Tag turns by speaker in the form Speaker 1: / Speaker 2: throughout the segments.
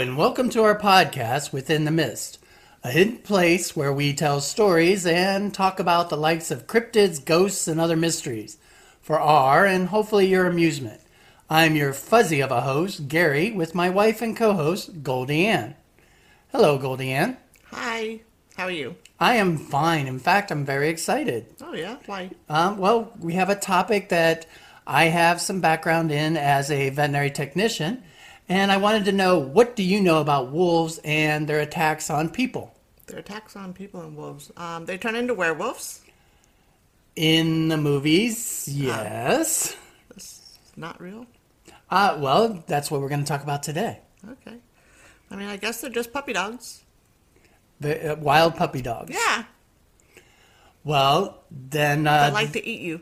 Speaker 1: And welcome to our podcast, Within the Mist, a hidden place where we tell stories and talk about the likes of cryptids, ghosts, and other mysteries for our and hopefully your amusement. I'm your fuzzy of a host, Gary, with my wife and co host, Goldie Ann. Hello, Goldie Ann.
Speaker 2: Hi. How are you?
Speaker 1: I am fine. In fact, I'm very excited.
Speaker 2: Oh yeah. Why?
Speaker 1: Um, well, we have a topic that I have some background in as a veterinary technician, and I wanted to know what do you know about wolves and their attacks on people?
Speaker 2: Their attacks on people and wolves. Um, they turn into werewolves.
Speaker 1: In the movies, yes.
Speaker 2: That's not real.
Speaker 1: Uh, well, that's what we're going to talk about today.
Speaker 2: Okay. I mean, I guess they're just puppy dogs.
Speaker 1: The uh, wild puppy dogs.
Speaker 2: Yeah.
Speaker 1: Well, then,
Speaker 2: They
Speaker 1: uh,
Speaker 2: like to eat you.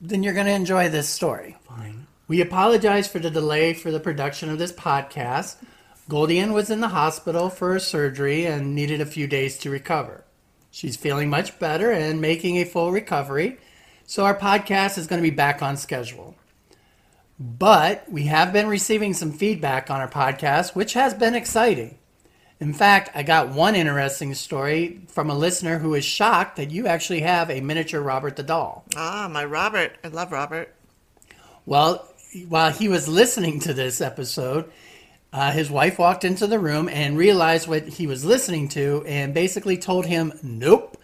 Speaker 1: then you're going to enjoy this story.
Speaker 2: Fine.
Speaker 1: We apologize for the delay for the production of this podcast. Goldie Ann was in the hospital for a surgery and needed a few days to recover. She's feeling much better and making a full recovery, so our podcast is going to be back on schedule. But we have been receiving some feedback on our podcast, which has been exciting. In fact, I got one interesting story from a listener who is shocked that you actually have a miniature Robert the Doll.
Speaker 2: Ah, my Robert. I love Robert.
Speaker 1: Well, while he was listening to this episode, uh, his wife walked into the room and realized what he was listening to and basically told him, nope,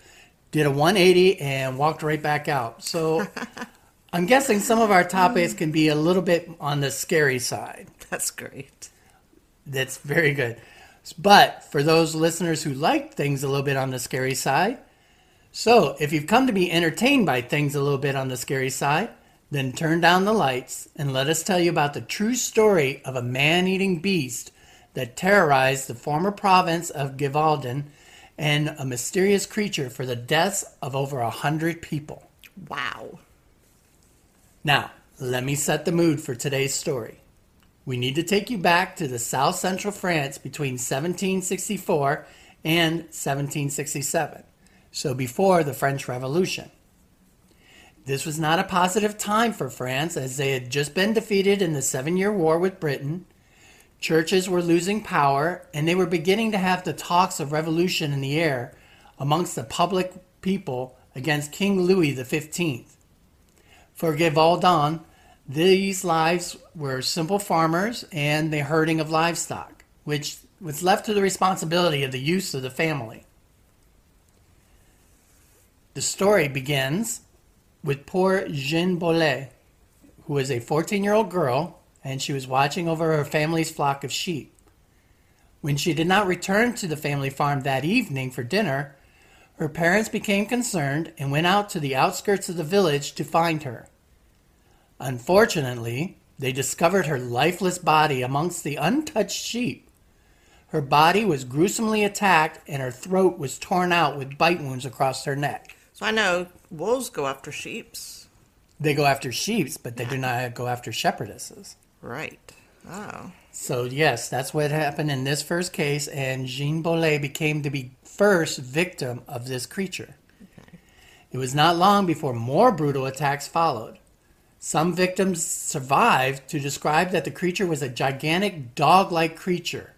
Speaker 1: did a 180 and walked right back out. So I'm guessing some of our topics can be a little bit on the scary side.
Speaker 2: That's great.
Speaker 1: That's very good. But for those listeners who like things a little bit on the scary side, so if you've come to be entertained by things a little bit on the scary side, then turn down the lights and let us tell you about the true story of a man eating beast that terrorized the former province of Gévaudan and a mysterious creature for the deaths of over a hundred people.
Speaker 2: Wow.
Speaker 1: Now, let me set the mood for today's story. We need to take you back to the south central France between 1764 and 1767, so before the French Revolution. This was not a positive time for France as they had just been defeated in the Seven Year War with Britain. Churches were losing power, and they were beginning to have the talks of revolution in the air amongst the public people against King Louis XV. For Gévaudan, these lives were simple farmers and the herding of livestock, which was left to the responsibility of the use of the family. The story begins with poor Jeanne Boulet, who was a 14 year old girl and she was watching over her family's flock of sheep. When she did not return to the family farm that evening for dinner, her parents became concerned and went out to the outskirts of the village to find her. Unfortunately, they discovered her lifeless body amongst the untouched sheep. Her body was gruesomely attacked and her throat was torn out with bite wounds across her neck.
Speaker 2: I know wolves go after sheeps.
Speaker 1: They go after sheeps, but they do not go after shepherdesses.
Speaker 2: Right. Oh.
Speaker 1: So, yes, that's what happened in this first case, and Jean Boulet became the first victim of this creature. It was not long before more brutal attacks followed. Some victims survived to describe that the creature was a gigantic dog like creature.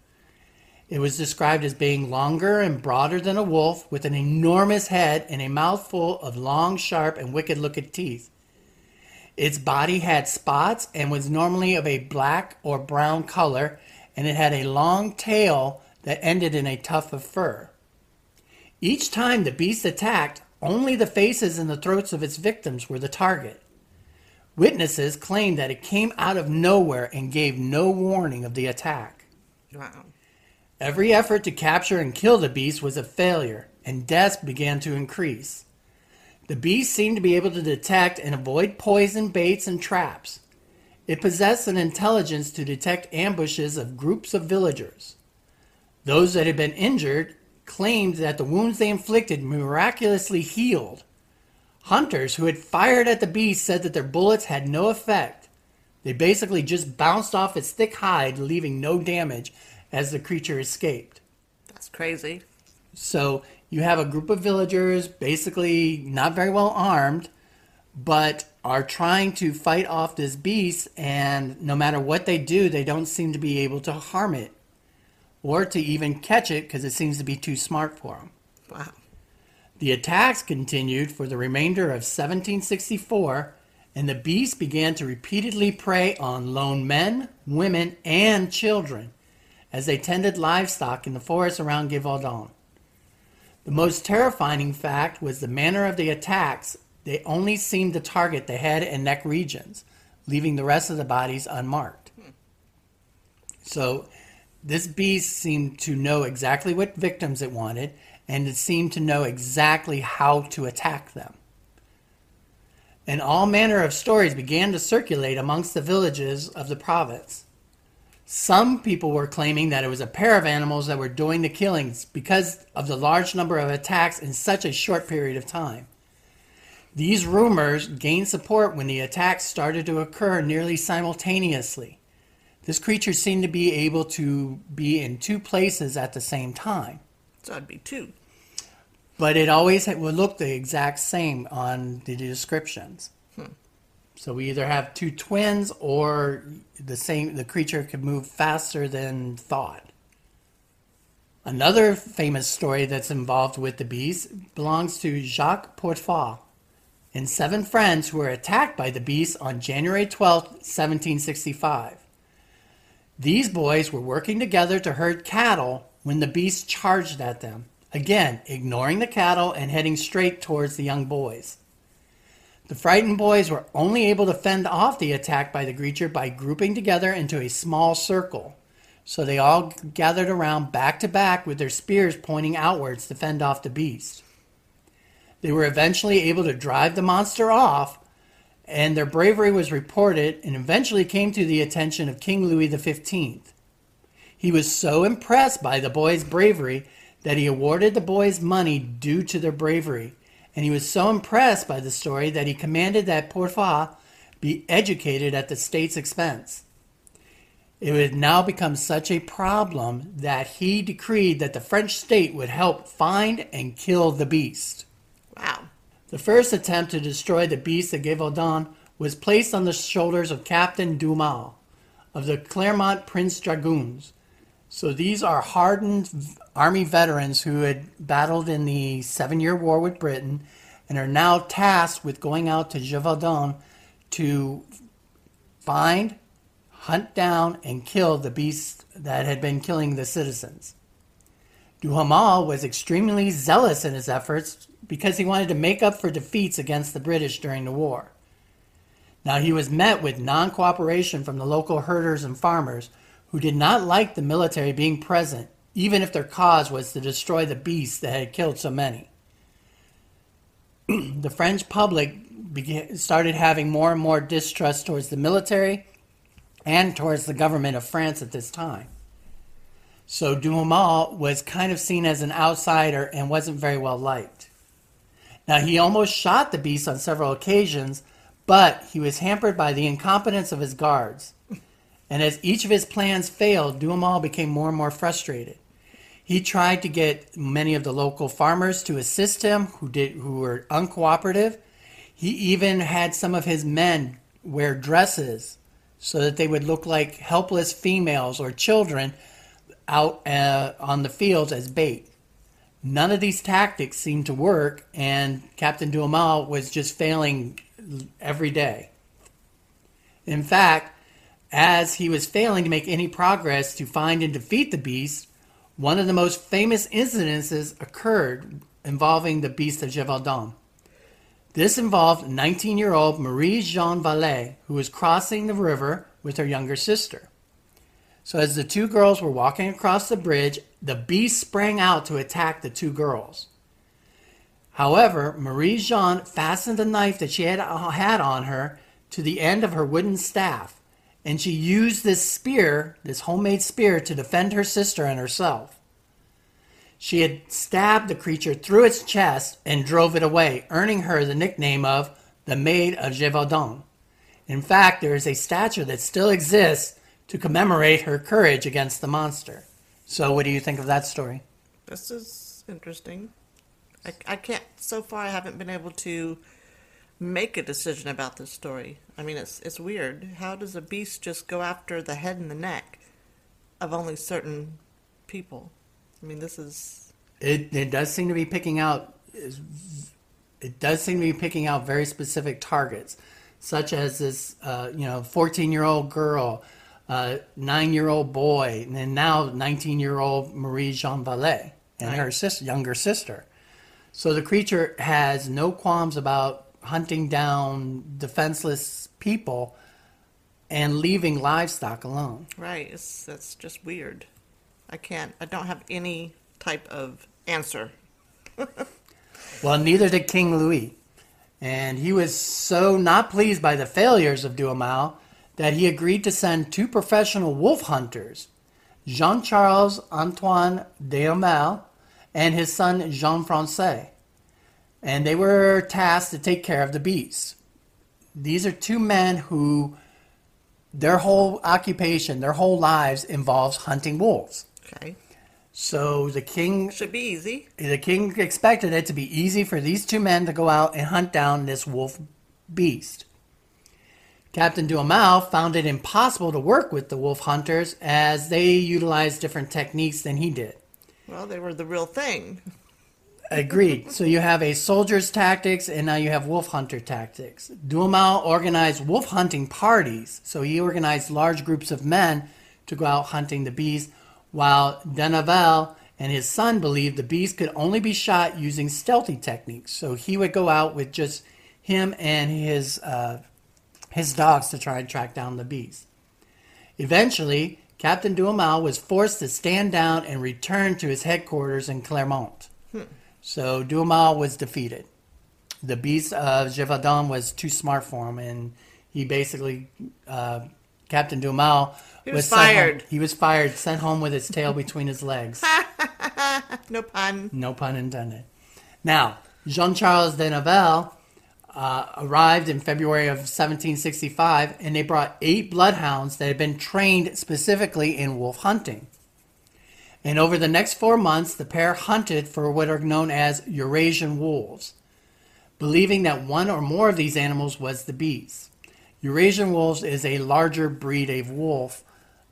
Speaker 1: It was described as being longer and broader than a wolf, with an enormous head and a mouth full of long, sharp, and wicked looking teeth. Its body had spots and was normally of a black or brown color, and it had a long tail that ended in a tuft of fur. Each time the beast attacked, only the faces and the throats of its victims were the target. Witnesses claimed that it came out of nowhere and gave no warning of the attack.
Speaker 2: Wow.
Speaker 1: Every effort to capture and kill the beast was a failure, and deaths began to increase. The beast seemed to be able to detect and avoid poison baits and traps. It possessed an intelligence to detect ambushes of groups of villagers. Those that had been injured claimed that the wounds they inflicted miraculously healed. Hunters who had fired at the beast said that their bullets had no effect. They basically just bounced off its thick hide, leaving no damage as the creature escaped.
Speaker 2: That's crazy.
Speaker 1: So you have a group of villagers, basically not very well armed, but are trying to fight off this beast, and no matter what they do, they don't seem to be able to harm it. or to even catch it because it seems to be too smart for them.
Speaker 2: Wow.
Speaker 1: The attacks continued for the remainder of 1764, and the beast began to repeatedly prey on lone men, women, and children as they tended livestock in the forest around Gévaudan. The most terrifying fact was the manner of the attacks. They only seemed to target the head and neck regions, leaving the rest of the bodies unmarked. So, this beast seemed to know exactly what victims it wanted, and it seemed to know exactly how to attack them. And all manner of stories began to circulate amongst the villages of the province. Some people were claiming that it was a pair of animals that were doing the killings because of the large number of attacks in such a short period of time. These rumors gained support when the attacks started to occur nearly simultaneously. This creature seemed to be able to be in two places at the same time,
Speaker 2: So it'd be two.
Speaker 1: but it always would look the exact same on the descriptions. So we either have two twins or the same the creature could move faster than thought. Another famous story that's involved with the beast belongs to Jacques Portefaix and seven friends who were attacked by the beast on January 12th, 1765. These boys were working together to herd cattle when the beast charged at them, again ignoring the cattle and heading straight towards the young boys. The frightened boys were only able to fend off the attack by the creature by grouping together into a small circle. So they all gathered around back to back with their spears pointing outwards to fend off the beast. They were eventually able to drive the monster off, and their bravery was reported and eventually came to the attention of King Louis XV. He was so impressed by the boys' bravery that he awarded the boys money due to their bravery and he was so impressed by the story that he commanded that Portefaix be educated at the state's expense. It had now become such a problem that he decreed that the French state would help find and kill the beast.
Speaker 2: Wow.
Speaker 1: The first attempt to destroy the beast at Gévaudan was placed on the shoulders of Captain Dumas of the Clermont Prince Dragoons. So these are hardened army veterans who had battled in the Seven Year War with Britain and are now tasked with going out to Gévaudan to find, hunt down, and kill the beasts that had been killing the citizens. Duhamel was extremely zealous in his efforts because he wanted to make up for defeats against the British during the war. Now, he was met with non cooperation from the local herders and farmers who did not like the military being present, even if their cause was to destroy the beast that had killed so many. the French public began, started having more and more distrust towards the military and towards the government of France at this time. So Duhamel was kind of seen as an outsider and wasn't very well liked. Now, he almost shot the beast on several occasions, but he was hampered by the incompetence of his guards. And as each of his plans failed, Duhamel became more and more frustrated. He tried to get many of the local farmers to assist him who did who were uncooperative. He even had some of his men wear dresses so that they would look like helpless females or children out uh, on the fields as bait. None of these tactics seemed to work, and Captain Duhamel was just failing every day. In fact, as he was failing to make any progress to find and defeat the beast, one of the most famous incidences occurred involving the beast of Gévaudan. This involved 19 year old Marie Jean Vallée, who was crossing the river with her younger sister. So, as the two girls were walking across the bridge, the beast sprang out to attack the two girls. However, Marie Jean fastened the knife that she had, had on her to the end of her wooden staff, and she used this spear, this homemade spear, to defend her sister and herself. She had stabbed the creature through its chest and drove it away, earning her the nickname of the Maid of Gévaudan. In fact, there is a statue that still exists to commemorate her courage against the monster. So, what do you think of that story?
Speaker 2: This is interesting. I, I can't, so far, I haven't been able to make a decision about this story. I mean, it's, it's weird. How does a beast just go after the head and the neck of only certain people. I mean, this is
Speaker 1: It it does seem to be picking out. It does seem to be picking out very specific targets, such as this, uh, you know, fourteen-year-old girl, uh, nine-year-old boy, and then now nineteen-year-old Marie Jean Vallée and her
Speaker 2: Right.
Speaker 1: sis- younger sister. So the creature has no qualms about hunting down defenseless people and leaving livestock alone.
Speaker 2: right. It's that's just weird. I can't. I don't have any type of answer.
Speaker 1: Well, neither did King Louis. And he was so not pleased by the failures of Duhamel that he agreed to send two professional wolf hunters, Jean Charles Antoine Duhamel and his son Jean François. And they were tasked to take care of the beasts. These are two men who, their whole occupation, their whole lives involves hunting wolves.
Speaker 2: Okay,
Speaker 1: So the king
Speaker 2: should be easy.
Speaker 1: the king expected it to be easy for these two men to go out and hunt down this wolf beast. Captain Duhamel found it impossible to work with the wolf hunters as they utilized different techniques than he did.
Speaker 2: Well, they were the real thing.
Speaker 1: Agreed. so you have a soldier's tactics and now you have wolf hunter tactics. Duhamel organized wolf hunting parties. So he organized large groups of men to go out hunting the beast, while d'Enneval and his son believed the beast could only be shot using stealthy techniques. So he would go out with just him and his uh, his dogs to try and track down the beast. Eventually, Captain Duhamel was forced to stand down and return to his headquarters in Clermont. So Duhamel was defeated. The beast of Gévaudan was too smart for him, and he basically, uh, Captain Duhamel
Speaker 2: He was
Speaker 1: sent home-
Speaker 2: fired.
Speaker 1: he was fired, sent home with his tail between his legs.
Speaker 2: No pun.
Speaker 1: No pun intended. Now, Jean Charles d'Enneval uh, arrived in February of 1765, and they brought eight bloodhounds that had been trained specifically in wolf hunting. And over the next four months, the pair hunted for what are known as Eurasian wolves, believing that one or more of these animals was the beast. Eurasian wolves is a larger breed of wolf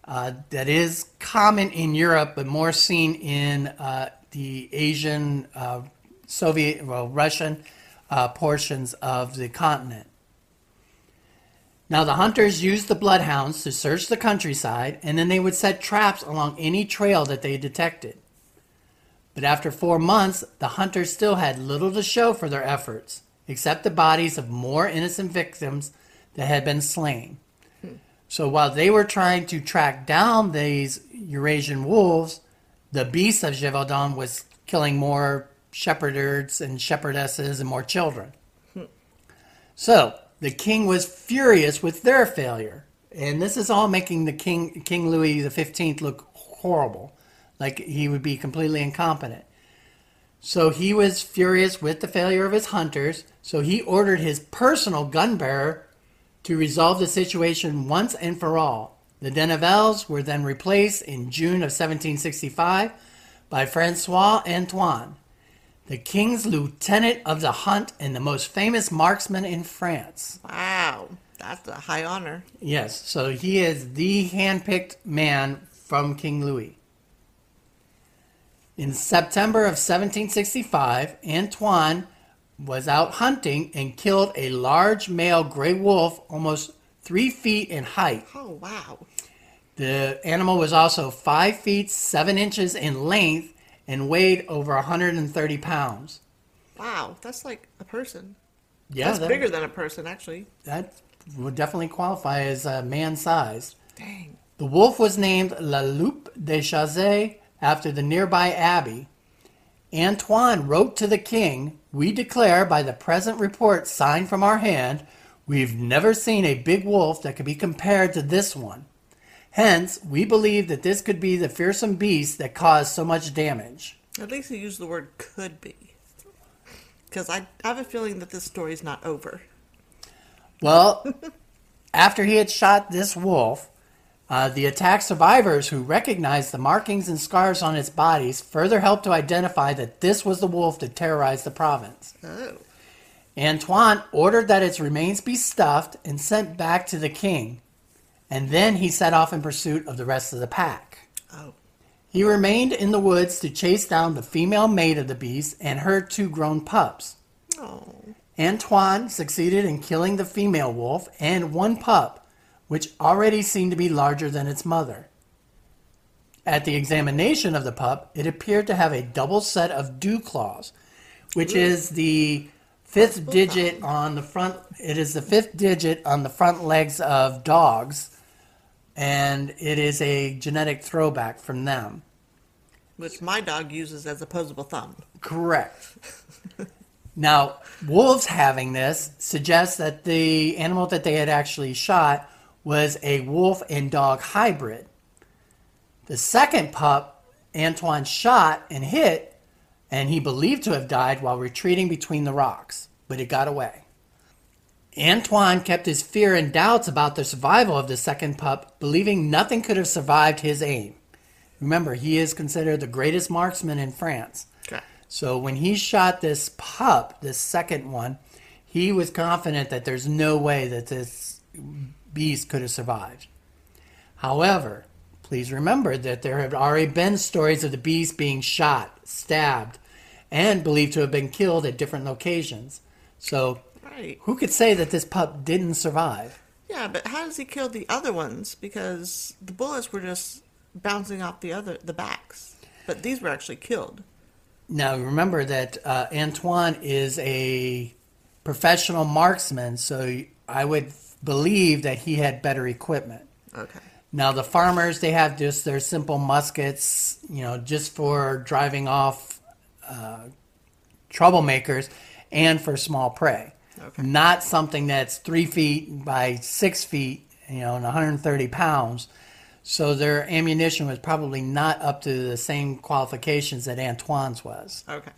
Speaker 1: uh, that is common in Europe, but more seen in uh, the Asian, uh, Soviet, well, Russian uh, portions of the continent. Now, the hunters used the bloodhounds to search the countryside, and then they would set traps along any trail that they detected. But after four months, the hunters still had little to show for their efforts, except the bodies of more innocent victims that had been slain. So while they were trying to track down these Eurasian wolves, the beast of Gévaudan was killing more shepherds and shepherdesses and more children. So the king was furious with their failure, and this is all making the king King Louis XV look horrible, like he would be completely incompetent. So he was furious with the failure of his hunters, so he ordered his personal gun bearer to resolve the situation once and for all. The d'Ennevals were then replaced in June of 1765 by Francois Antoine, the king's lieutenant of the hunt and the most famous marksman in France.
Speaker 2: Wow, that's a high honor.
Speaker 1: Yes, so he is the handpicked man from King Louis. In September of 1765, Antoine was out hunting and killed a large male gray wolf almost three feet in height.
Speaker 2: Oh wow.
Speaker 1: The animal was also five feet seven inches in length and weighed over 130 pounds.
Speaker 2: Wow, that's like a person.
Speaker 1: Yeah,
Speaker 2: that's
Speaker 1: that,
Speaker 2: bigger than a person, actually.
Speaker 1: that would definitely qualify as uh, man sized.
Speaker 2: Dang.
Speaker 1: The wolf was named La Loupe de Chazé after the nearby abbey. Antoine wrote to the king, We declare by the present report signed from our hand, we've never seen a big wolf that could be compared to this one. Hence, we believe that this could be the fearsome beast that caused so much damage.
Speaker 2: At least he used the word could be. Because I have a feeling that this story is not over.
Speaker 1: Well, after he had shot this wolf, uh, the attack survivors who recognized the markings and scars on its bodies further helped to identify that this was the wolf that terrorized the province.
Speaker 2: Oh.
Speaker 1: Antoine ordered that its remains be stuffed and sent back to the king, and then he set off in pursuit of the rest of the pack.
Speaker 2: Oh.
Speaker 1: He remained in the woods to chase down the female mate of the beast and her two grown pups.
Speaker 2: Oh.
Speaker 1: Antoine succeeded in killing the female wolf and one pup, which already seemed to be larger than its mother. At the examination of the pup, it appeared to have a double set of dew claws, which is the fifth digit on the front. It is the fifth digit on the front legs of dogs, and it is a genetic throwback from them.
Speaker 2: Which my dog uses as a opposable thumb.
Speaker 1: Correct. now, wolves having this suggests that the animal that they had actually shot was a wolf and dog hybrid. The second pup, Antoine shot and hit, and he believed to have died while retreating between the rocks, but it got away. Antoine kept his fear and doubts about the survival of the second pup, believing nothing could have survived his aim. Remember, he is considered the greatest marksman in France.
Speaker 2: Okay.
Speaker 1: So when he shot this pup, this second one, he was confident that there's no way that this beast could have survived. However, please remember that there have already been stories of the beast being shot, stabbed, and believed to have been killed at different locations. So
Speaker 2: Right.
Speaker 1: who could say that this pup didn't survive?
Speaker 2: Yeah, but how does he kill the other ones? Because the bullets were just bouncing off the other the backs, but these were actually killed.
Speaker 1: Now remember that uh, Antoine is a professional marksman, so I would believe that he had better equipment.
Speaker 2: Okay.
Speaker 1: Now the farmers they have just their simple muskets, you know, just for driving off uh, troublemakers and for small prey.
Speaker 2: Okay.
Speaker 1: Not something that's three feet by six feet, you know, and 130 pounds. So their ammunition was probably not up to the same qualifications that Antoine's was.
Speaker 2: Okay.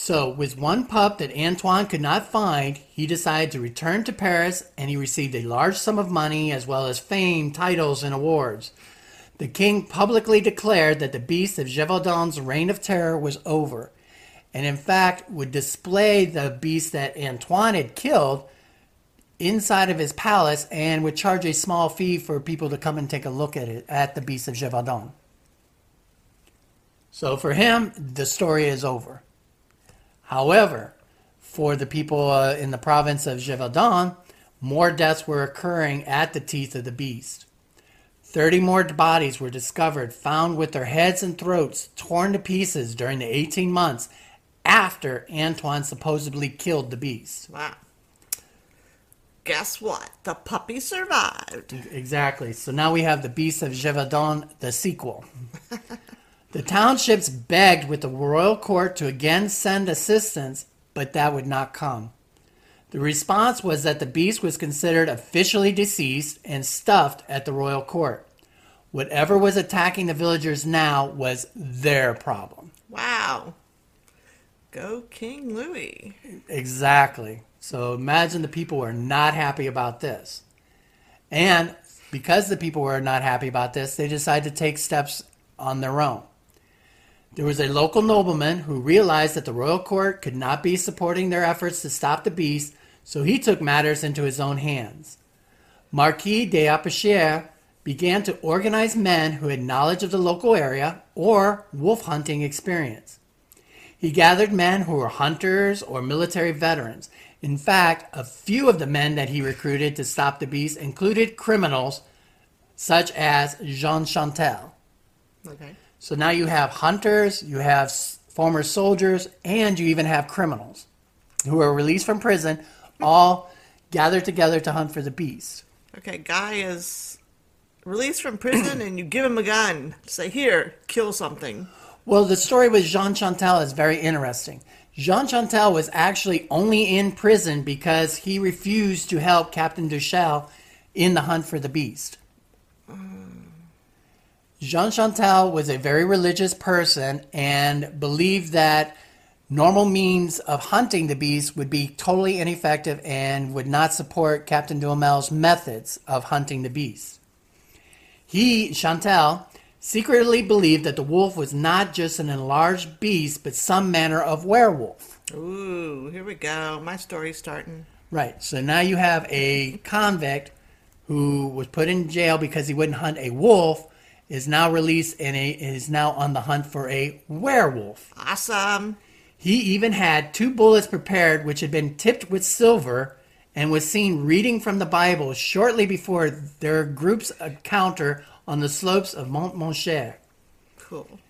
Speaker 1: So, with one pup that Antoine could not find, he decided to return to Paris and he received a large sum of money as well as fame, titles, and awards. The king publicly declared that the beast of Gévaudan's reign of terror was over, and in fact would display the beast that Antoine had killed inside of his palace and would charge a small fee for people to come and take a look at it at the beast of Gévaudan. So for him, the story is over. However, for the people uh, in the province of Gévaudan, more deaths were occurring at the teeth of the beast. Thirty more bodies were discovered, found with their heads and throats torn to pieces during the 18 months after Antoine supposedly killed the beast.
Speaker 2: Wow. Guess what? The puppy survived.
Speaker 1: Exactly. So now we have the Beast of Gévaudan, the sequel. the townships begged with the royal court to again send assistance, but that would not come. The response was that the beast was considered officially deceased and stuffed at the royal court. Whatever was attacking the villagers now was their problem.
Speaker 2: Wow. Go King Louis.
Speaker 1: Exactly. So imagine the people were not happy about this. And because the people were not happy about this, they decided to take steps on their own. There was a local nobleman who realized that the royal court could not be supporting their efforts to stop the beast, so he took matters into his own hands. Marquis d'Apcher began to organize men who had knowledge of the local area or wolf hunting experience. He gathered men who were hunters or military veterans. In fact, a few of the men that he recruited to stop the beast included criminals such as Jean Chantal.
Speaker 2: Okay.
Speaker 1: So now you have hunters, you have former soldiers, and you even have criminals who are released from prison, all gathered together to hunt for the beast.
Speaker 2: Okay, guy is released from prison and you give him a gun. Say, here, kill something.
Speaker 1: Well, the story with Jean Chantal is very interesting. Jean Chantal was actually only in prison because he refused to help Captain Duhamel in the hunt for the beast. Jean Chantal was a very religious person and believed that normal means of hunting the beast would be totally ineffective and would not support Captain Duhamel's methods of hunting the beast. He, Chantal, secretly believed that the wolf was not just an enlarged beast, but some manner of werewolf.
Speaker 2: Ooh, here we go. My story's starting.
Speaker 1: Right. So now you have a convict who was put in jail because he wouldn't hunt a wolf, is now released and a, is now on the hunt for a werewolf.
Speaker 2: Awesome.
Speaker 1: He even had two bullets prepared, which had been tipped with silver, and was seen reading from the Bible shortly before their group's encounter on the slopes of Mont Mouchet.
Speaker 2: Cool.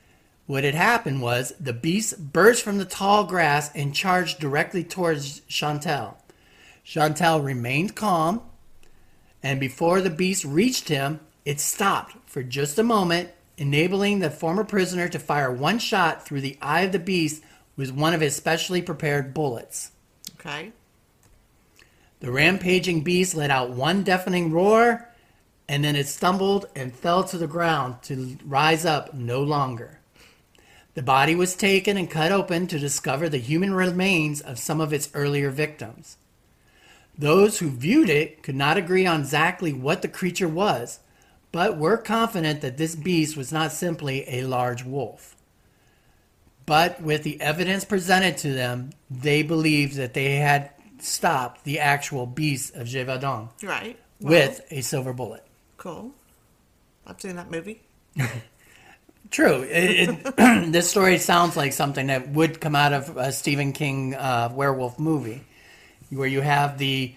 Speaker 1: What had happened was the beast burst from the tall grass and charged directly towards Chantal. Chantal remained calm, and before the beast reached him, it stopped for just a moment, enabling the former prisoner to fire one shot through the eye of the beast with one of his specially prepared bullets.
Speaker 2: Okay.
Speaker 1: The rampaging beast let out one deafening roar, and then it stumbled and fell to the ground to rise up no longer. The body was taken and cut open to discover the human remains of some of its earlier victims. Those who viewed it could not agree on exactly what the creature was, but were confident that this beast was not simply a large wolf. But with the evidence presented to them, they believed that they had stopped the actual beast of Gévaudan
Speaker 2: Right.
Speaker 1: With a silver bullet.
Speaker 2: Cool. I've seen that movie.
Speaker 1: True. It, it, this story sounds like something that would come out of a Stephen King uh, werewolf movie, where you have the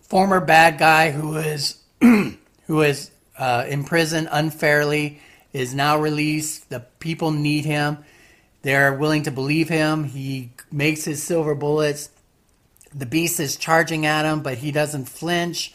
Speaker 1: former bad guy who is who is uh, imprisoned unfairly is now released. The people need him. They're willing to believe him. He makes his silver bullets. The beast is charging at him, but he doesn't flinch.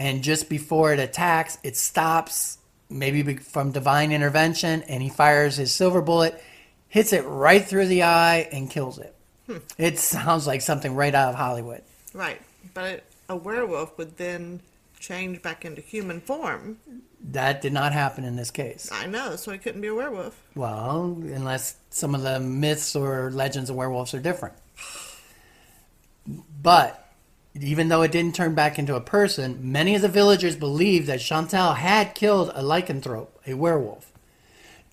Speaker 1: And just before it attacks, it stops, maybe from divine intervention, and he fires his silver bullet, hits it right through the eye, and kills it. Hmm. It sounds like something right out of Hollywood.
Speaker 2: Right. But a werewolf would then change back into human form.
Speaker 1: That did not happen in this case.
Speaker 2: I know, so he couldn't be a werewolf.
Speaker 1: Well, unless some of the myths or legends of werewolves are different. But even though it didn't turn back into a person, many of the villagers believed that Chantal had killed a lycanthrope, a werewolf.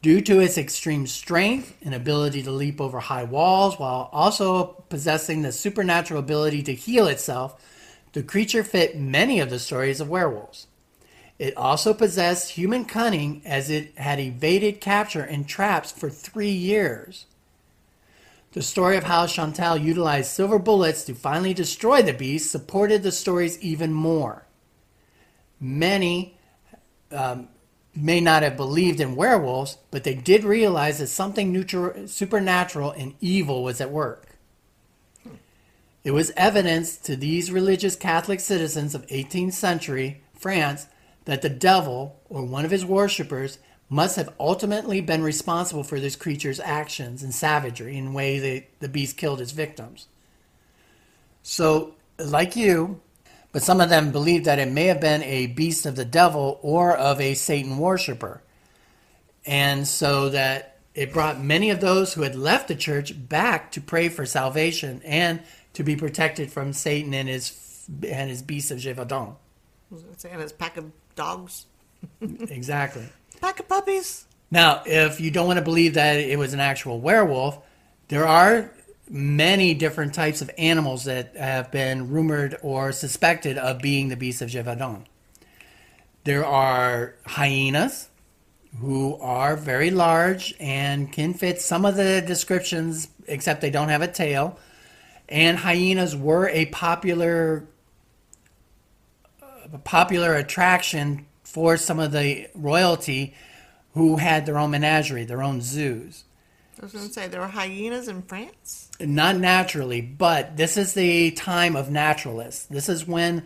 Speaker 1: Due to its extreme strength and ability to leap over high walls while also possessing the supernatural ability to heal itself, the creature fit many of the stories of werewolves. It also possessed human cunning as it had evaded capture and traps for three years. The story of how Chantal utilized silver bullets to finally destroy the beast supported the stories even more. Many um, may not have believed in werewolves, but they did realize that something neutral, supernatural and evil was at work. It was evidence to these religious Catholic citizens of 18th century France that the devil, or one of his worshippers, must have ultimately been responsible for this creature's actions and savagery in the way that the beast killed its victims. So, like you, but some of them believed that it may have been a beast of the devil or of a Satan worshiper. And so that it brought many of those who had left the church back to pray for salvation and to be protected from Satan and his and his beast of Gévaudan.
Speaker 2: Saying it's pack of dogs?
Speaker 1: Exactly.
Speaker 2: Pack of puppies?
Speaker 1: Now, if you don't want to believe that it was an actual werewolf, there are many different types of animals that have been rumored or suspected of being the beast of Gévaudan. There are hyenas, who are very large and can fit some of the descriptions, except they don't have a tail. And hyenas were a popular, a popular attraction for some of the royalty who had their own menagerie, their own zoos.
Speaker 2: I was going to say there were hyenas in France.
Speaker 1: Not naturally, but this is the time of naturalists. This is when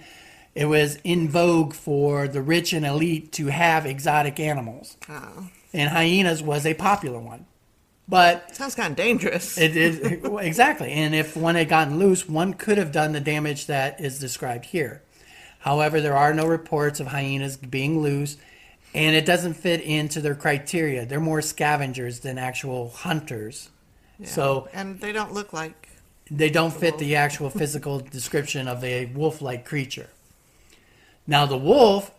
Speaker 1: it was in vogue for the rich and elite to have exotic animals.
Speaker 2: Oh,
Speaker 1: And hyenas was a popular one. But
Speaker 2: sounds kind of dangerous.
Speaker 1: it is exactly. And if one had gotten loose, one could have done the damage that is described here. However, there are no reports of hyenas being loose, and it doesn't fit into their criteria. They're more scavengers than actual hunters.
Speaker 2: Yeah.
Speaker 1: So
Speaker 2: and they don't look like.
Speaker 1: they don't fit the actual physical description of a wolf like creature. Now, the wolf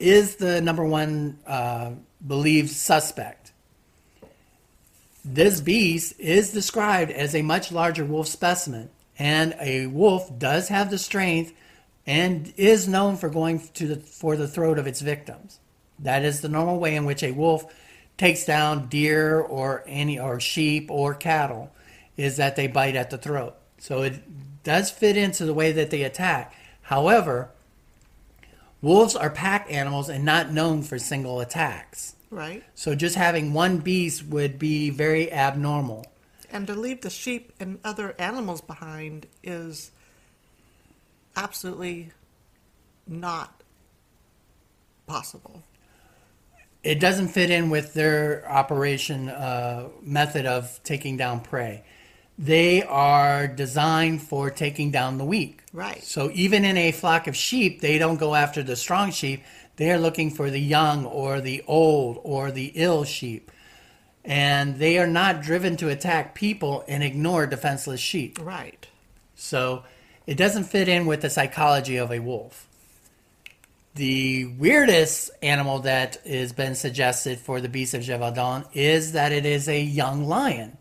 Speaker 1: is the number one uh, believed suspect. This beast is described as a much larger wolf specimen, and a wolf does have the strength and is known for going to the, for the throat of its victims. That is the normal way in which a wolf takes down deer or any or sheep or cattle is that they bite at the throat. So it does fit into the way that they attack. However, wolves are pack animals and not known for single attacks.
Speaker 2: Right.
Speaker 1: So just having one beast would be very abnormal.
Speaker 2: And to leave the sheep and other animals behind is absolutely not possible.
Speaker 1: It doesn't fit in with their operation uh, method of taking down prey. They are designed for taking down the weak.
Speaker 2: Right.
Speaker 1: So even in a flock of sheep, they don't go after the strong sheep. They are looking for the young or the old or the ill sheep. And they are not driven to attack people and ignore defenseless sheep.
Speaker 2: Right.
Speaker 1: So it doesn't fit in with the psychology of a wolf. The weirdest animal that has been suggested for the beast of Gévaudan is that it is a young lion.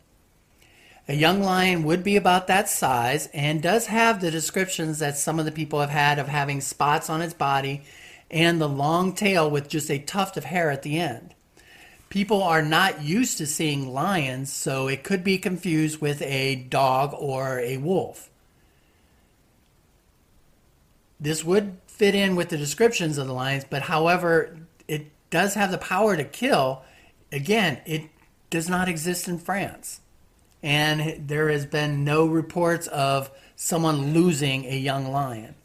Speaker 1: A young lion would be about that size and does have the descriptions that some of the people have had of having spots on its body and the long tail with just a tuft of hair at the end. People are not used to seeing lions, so it could be confused with a dog or a wolf. This would fit in with the descriptions of the lions, but however, it does have the power to kill. Again, it does not exist in France. And there has been no reports of someone losing a young lion,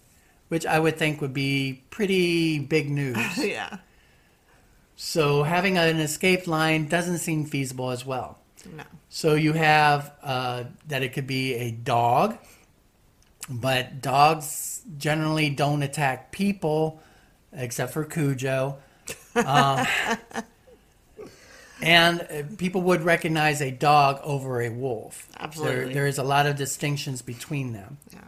Speaker 1: which I would think would be pretty big news.
Speaker 2: yeah.
Speaker 1: so having an escaped lion doesn't seem feasible as well.
Speaker 2: No.
Speaker 1: So you have uh, that it could be a dog, but dogs generally don't attack people, except for Cujo. Um, and uh, people would recognize a dog over a wolf.
Speaker 2: Absolutely.
Speaker 1: There, there is a lot of distinctions between them.
Speaker 2: Yeah.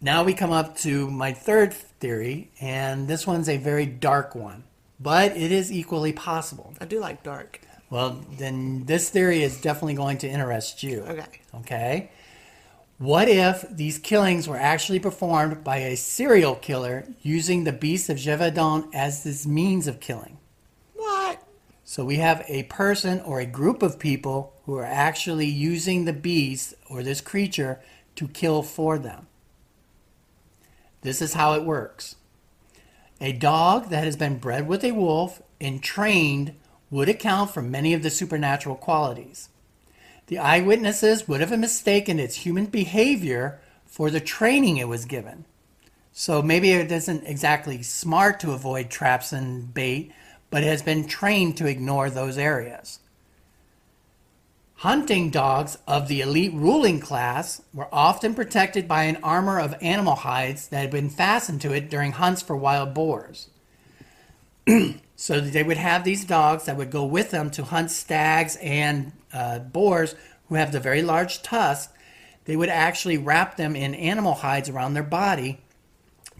Speaker 1: Now we come up to my third theory, and this one's a very dark one, but it is equally possible.
Speaker 2: I do like dark.
Speaker 1: Well, then this theory is definitely going to interest you.
Speaker 2: Okay.
Speaker 1: Okay. What if these killings were actually performed by a serial killer using the beast of Gévaudan as his means of killing?
Speaker 2: What?
Speaker 1: So we have a person or a group of people who are actually using the beast or this creature to kill for them. This is how it works. A dog that has been bred with a wolf and trained would account for many of the supernatural qualities. The eyewitnesses would have mistaken its human behavior for the training it was given. So maybe it isn't exactly smart to avoid traps and bait, but it has been trained to ignore those areas. Hunting dogs of the elite ruling class were often protected by an armor of animal hides that had been fastened to it during hunts for wild boars. so they would have these dogs that would go with them to hunt stags and uh, boars who have the very large tusks. They would actually wrap them in animal hides around their body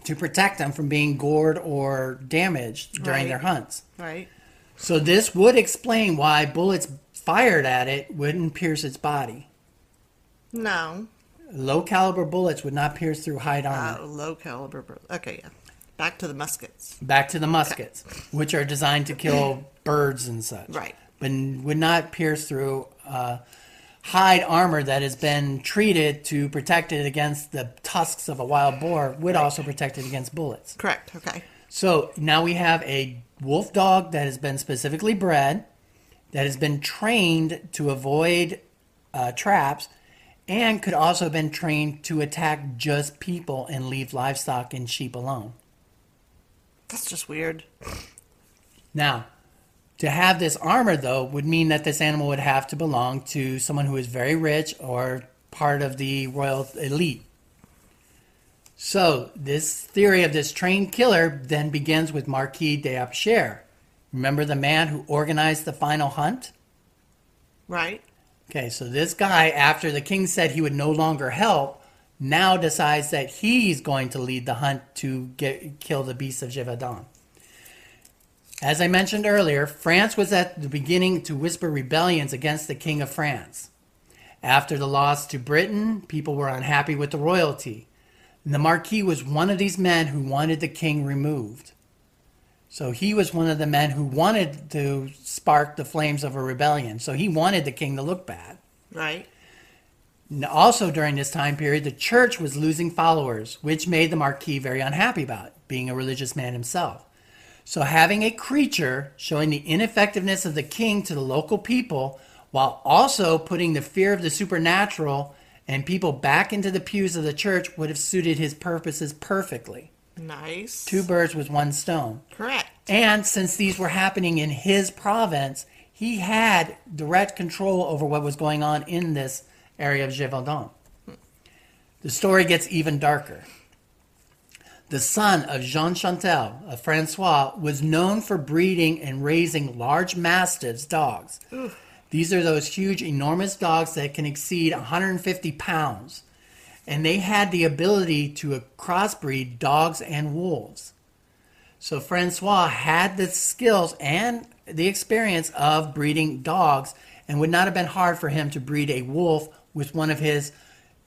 Speaker 1: to protect them from being gored or damaged during
Speaker 2: Right.
Speaker 1: their hunts.
Speaker 2: Right.
Speaker 1: So this would explain why bullets fired at it wouldn't pierce its body.
Speaker 2: No.
Speaker 1: Low caliber bullets would not pierce through hide armor.
Speaker 2: Uh, low caliber. Okay, yeah. Back to the muskets.
Speaker 1: Back to the muskets, which are designed to kill birds and such.
Speaker 2: Right.
Speaker 1: But would not pierce through uh, hide armor that has been treated to protect it against the tusks of a wild boar, would also protect it against bullets.
Speaker 2: Correct. Okay.
Speaker 1: So now we have a wolf dog that has been specifically bred, that has been trained to avoid uh, traps, and could also have been trained to attack just people and leave livestock and sheep alone.
Speaker 2: That's just weird.
Speaker 1: Now, to have this armor, though, would mean that this animal would have to belong to someone who is very rich or part of the royal elite. So, this theory of this trained killer then begins with Marquis d'Apcher. Remember the man who organized the final hunt?
Speaker 2: Right.
Speaker 1: Okay, so this guy, after the king said he would no longer help, now decides that he's going to lead the hunt to get kill the beast of Gévaudan. As I mentioned earlier, France was at the beginning to whisper rebellions against the king of France. After the loss to Britain, people were unhappy with the royalty. And the Marquis was one of these men who wanted the king removed. So he was one of the men who wanted to spark the flames of a rebellion. So he wanted the king to look bad.
Speaker 2: Right.
Speaker 1: And Also, during this time period, the church was losing followers, which made the Marquis very unhappy about it, being a religious man himself. So, having a creature showing the ineffectiveness of the king to the local people, while also putting the fear of the supernatural and people back into the pews of the church, would have suited his purposes perfectly.
Speaker 2: Nice.
Speaker 1: Two birds with one stone.
Speaker 2: Correct.
Speaker 1: And since these were happening in his province, he had direct control over what was going on in this area of Gévaudan. The story gets even darker. The son of Jean Chantel, of François, was known for breeding and raising large mastiffs dogs. These are those huge, enormous dogs that can exceed 150 pounds. And they had the ability to crossbreed dogs and wolves. So François had the skills and the experience of breeding dogs, and would not have been hard for him to breed a wolf with one of his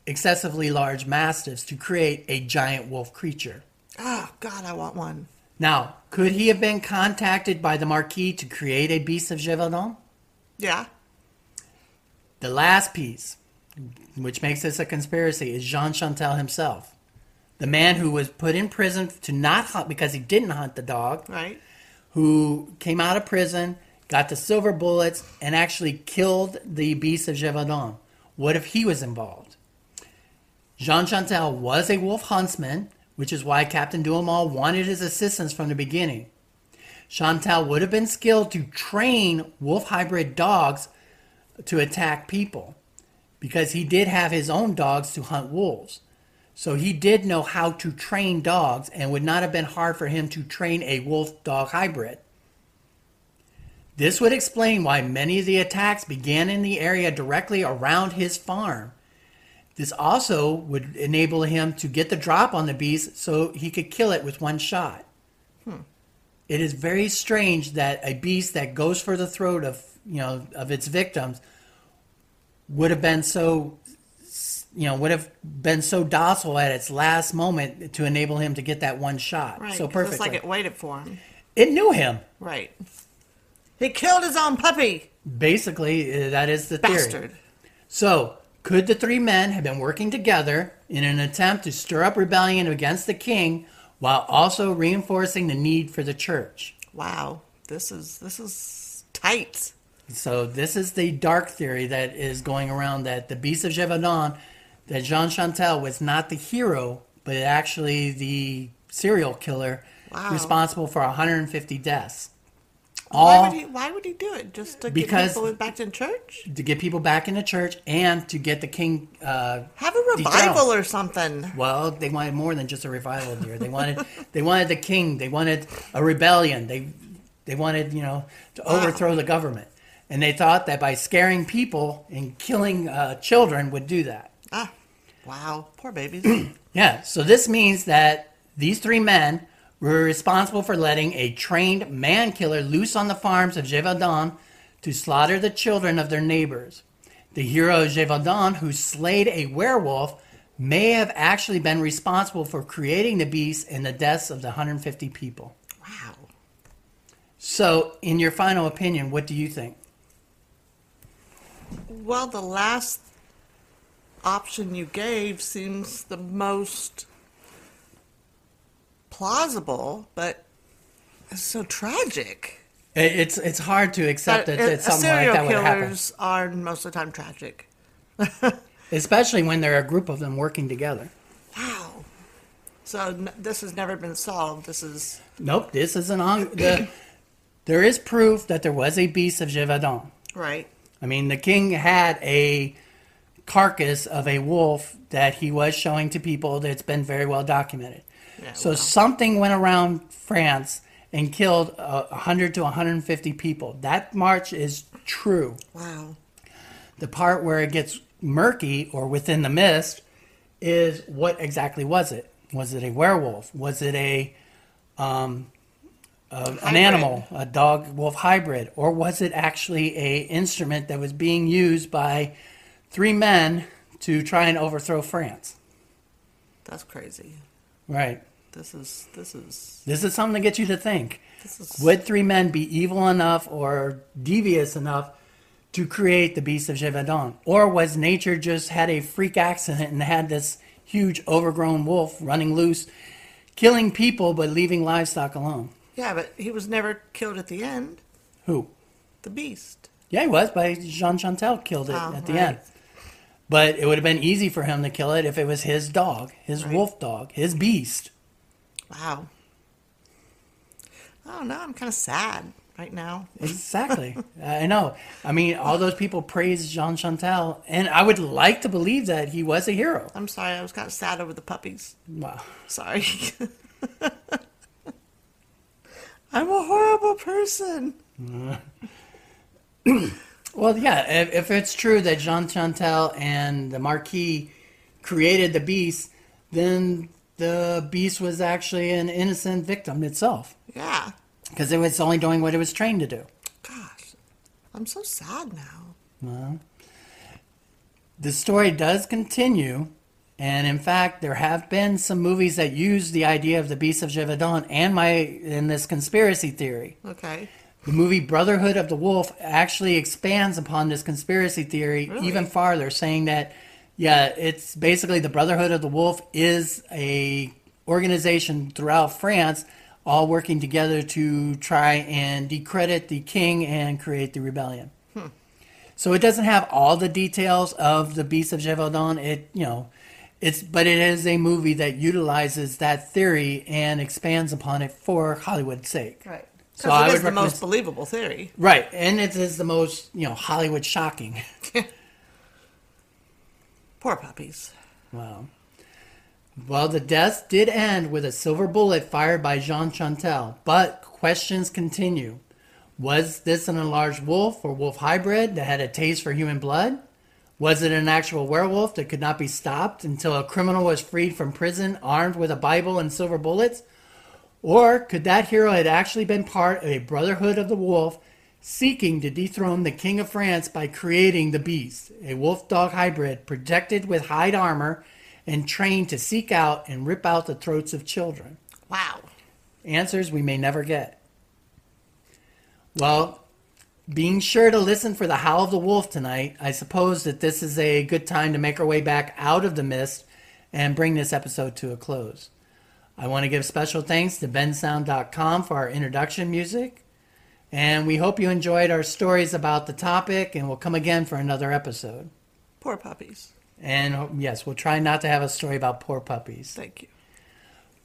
Speaker 1: excessively large mastiffs to create a giant wolf creature.
Speaker 2: Oh, God, I want one.
Speaker 1: Now, could he have been contacted by the Marquis to create a beast of Gévaudan?
Speaker 2: Yeah.
Speaker 1: The last piece, which makes this a conspiracy, is Jean Chantel himself. The man who was put in prison to not hunt because he didn't hunt the dog,
Speaker 2: Right.
Speaker 1: who came out of prison, got the silver bullets, and actually killed the beast of Gévaudan. What if he was involved? Jean Chantel was a wolf huntsman, which is why Captain Duhamel wanted his assistance from the beginning. Chantal would have been skilled to train wolf hybrid dogs to attack people because he did have his own dogs to hunt wolves. So he did know how to train dogs and would not have been hard for him to train a wolf dog hybrid. This would explain why many of the attacks began in the area directly around his farm. This also would enable him to get the drop on the beast so he could kill it with one shot. It is very strange that a beast that goes for the throat of you know of its victims would have been so you know would have been so docile at its last moment to enable him to get that one shot
Speaker 2: Right.
Speaker 1: so
Speaker 2: 'cause
Speaker 1: perfectly.
Speaker 2: It's like it waited for him.
Speaker 1: it knew him.
Speaker 2: Right. He killed his own puppy.
Speaker 1: Basically, uh, that is the theory.
Speaker 2: Bastard.
Speaker 1: So, could the three men have been working together in an attempt to stir up rebellion against the king while also reinforcing the need for the church?
Speaker 2: Wow. This is this is tight.
Speaker 1: So, this is the dark theory that is going around that the Beast of Gévaudan, that Jean Chantal was not the hero, but actually the serial killer
Speaker 2: Wow.
Speaker 1: responsible for 150 deaths.
Speaker 2: Why would he why would he do it? Just to
Speaker 1: Because-
Speaker 2: get people back in church?
Speaker 1: to get people back in the church and to get the king uh,
Speaker 2: Have a revival or something.
Speaker 1: Well, they wanted more than just a revival, dear. They wanted they wanted the king. They wanted a rebellion. They they wanted you know to overthrow the government, and they thought that by scaring people and killing uh, children would do that.
Speaker 2: Ah. Wow. Poor babies.
Speaker 1: Yeah. So this means that these three men were responsible for letting a trained man killer loose on the farms of Gévaudan to slaughter the children of their neighbors. The hero Gévaudan, who slayed a werewolf, may have actually been responsible for creating the beast and the deaths of the 150 people.
Speaker 2: wow.
Speaker 1: So, in your final opinion, what do you think?
Speaker 2: Well, the last option you gave seems the most plausible, but it's so tragic.
Speaker 1: It's it's hard to accept that, that something like that would happen,
Speaker 2: killers are most of the time tragic.
Speaker 1: especially when there are a group of them working together.
Speaker 2: Wow. So n- this has never been solved. This is
Speaker 1: Nope, this is an on. The, there is proof that there was a beast of Gévaudan.
Speaker 2: right.
Speaker 1: I mean, the king had a carcass of a wolf that he was showing to people that's been very well documented.
Speaker 2: Yeah,
Speaker 1: so
Speaker 2: well.
Speaker 1: something went around France and killed uh, 100 to 150 people. That march is true.
Speaker 2: Wow.
Speaker 1: The part where it gets murky or within the mist is what exactly was it? Was it a werewolf? Was it a um, a- an animal, a dog wolf hybrid, or was it actually a instrument that was being used by three men to try and overthrow France?
Speaker 2: That's crazy.
Speaker 1: Right.
Speaker 2: This is this is
Speaker 1: This is something to get you to think.
Speaker 2: This is
Speaker 1: Would three men be evil enough or devious enough to create the beast of Gévaudan? Or was nature just had a freak accident and had this huge overgrown wolf running loose, killing people but leaving livestock alone?
Speaker 2: yeah, but he was never killed at the end.
Speaker 1: Who?
Speaker 2: The beast.
Speaker 1: Yeah, he was, but Jean Chantel killed it
Speaker 2: Oh,
Speaker 1: at the
Speaker 2: right.
Speaker 1: end. But it would have been easy for him to kill it if it was his dog, his
Speaker 2: Right.
Speaker 1: wolf dog, his beast.
Speaker 2: Wow. Oh no, I'm kind of sad right now.
Speaker 1: Exactly. I know. I mean, all those people praise Jean Chantal, and I would like to believe that he was a hero.
Speaker 2: I'm sorry, I was kind of sad over the puppies.
Speaker 1: Wow.
Speaker 2: Sorry. I'm a horrible person.
Speaker 1: Well, yeah, if, if it's true that Jean Chantal and the Marquis created the beast, then the beast was actually an innocent victim itself
Speaker 2: Yeah.
Speaker 1: because it was only doing what it was trained to do.
Speaker 2: Gosh, I'm so sad now.
Speaker 1: The story does continue, and in fact, there have been some movies that use the idea of the Beast of Gévaudan and my in this conspiracy theory.
Speaker 2: Okay.
Speaker 1: The movie Brotherhood of the Wolf actually expands upon this conspiracy theory
Speaker 2: Really?
Speaker 1: even farther, saying that yeah, it's basically the Brotherhood of the Wolf is a organization throughout France all working together to try and decredit the king and create the rebellion. Hmm. So it doesn't have all the details of the Beast of Gévaudan. It, you know, it's but it is a movie that utilizes that theory and expands upon it for Hollywood's sake.
Speaker 2: Right.
Speaker 1: So
Speaker 2: Because
Speaker 1: I
Speaker 2: it is the most believable theory.
Speaker 1: Right, and it is the most you know Hollywood shocking.
Speaker 2: Poor puppies.
Speaker 1: Wow. Well, the death did end with a silver bullet fired by Jean Chantel, but questions continue. Was this an enlarged wolf or wolf hybrid that had a taste for human blood? Was it an actual werewolf that could not be stopped until a criminal was freed from prison armed with a Bible and silver bullets? Or could that hero had actually been part of a brotherhood of the wolf seeking to dethrone the king of France by creating the beast, a wolf dog hybrid protected with hide armor and trained to seek out and rip out the throats of children?
Speaker 2: Wow.
Speaker 1: Answers we may never get. Well, being sure to listen for the howl of the wolf tonight, I suppose that this is a good time to make our way back out of the mist and bring this episode to a close. I want to give special thanks to bensound.com for our introduction music. And we hope you enjoyed our stories about the topic, and we'll come again for another episode.
Speaker 2: Poor puppies.
Speaker 1: And oh, yes, we'll try not to have a story about poor puppies.
Speaker 2: Thank you.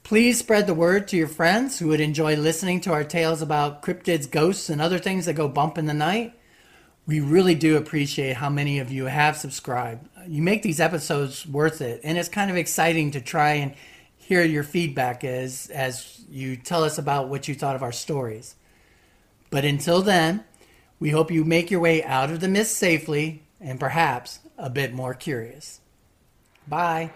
Speaker 1: Please spread the word to your friends who would enjoy listening to our tales about cryptids, ghosts, and other things that go bump in the night. We really do appreciate how many of you have subscribed. You make these episodes worth it, and it's kind of exciting to try and hear your feedback as as you tell us about what you thought of our stories. But until then, we hope you make your way out of the mist safely and perhaps a bit more curious. Bye.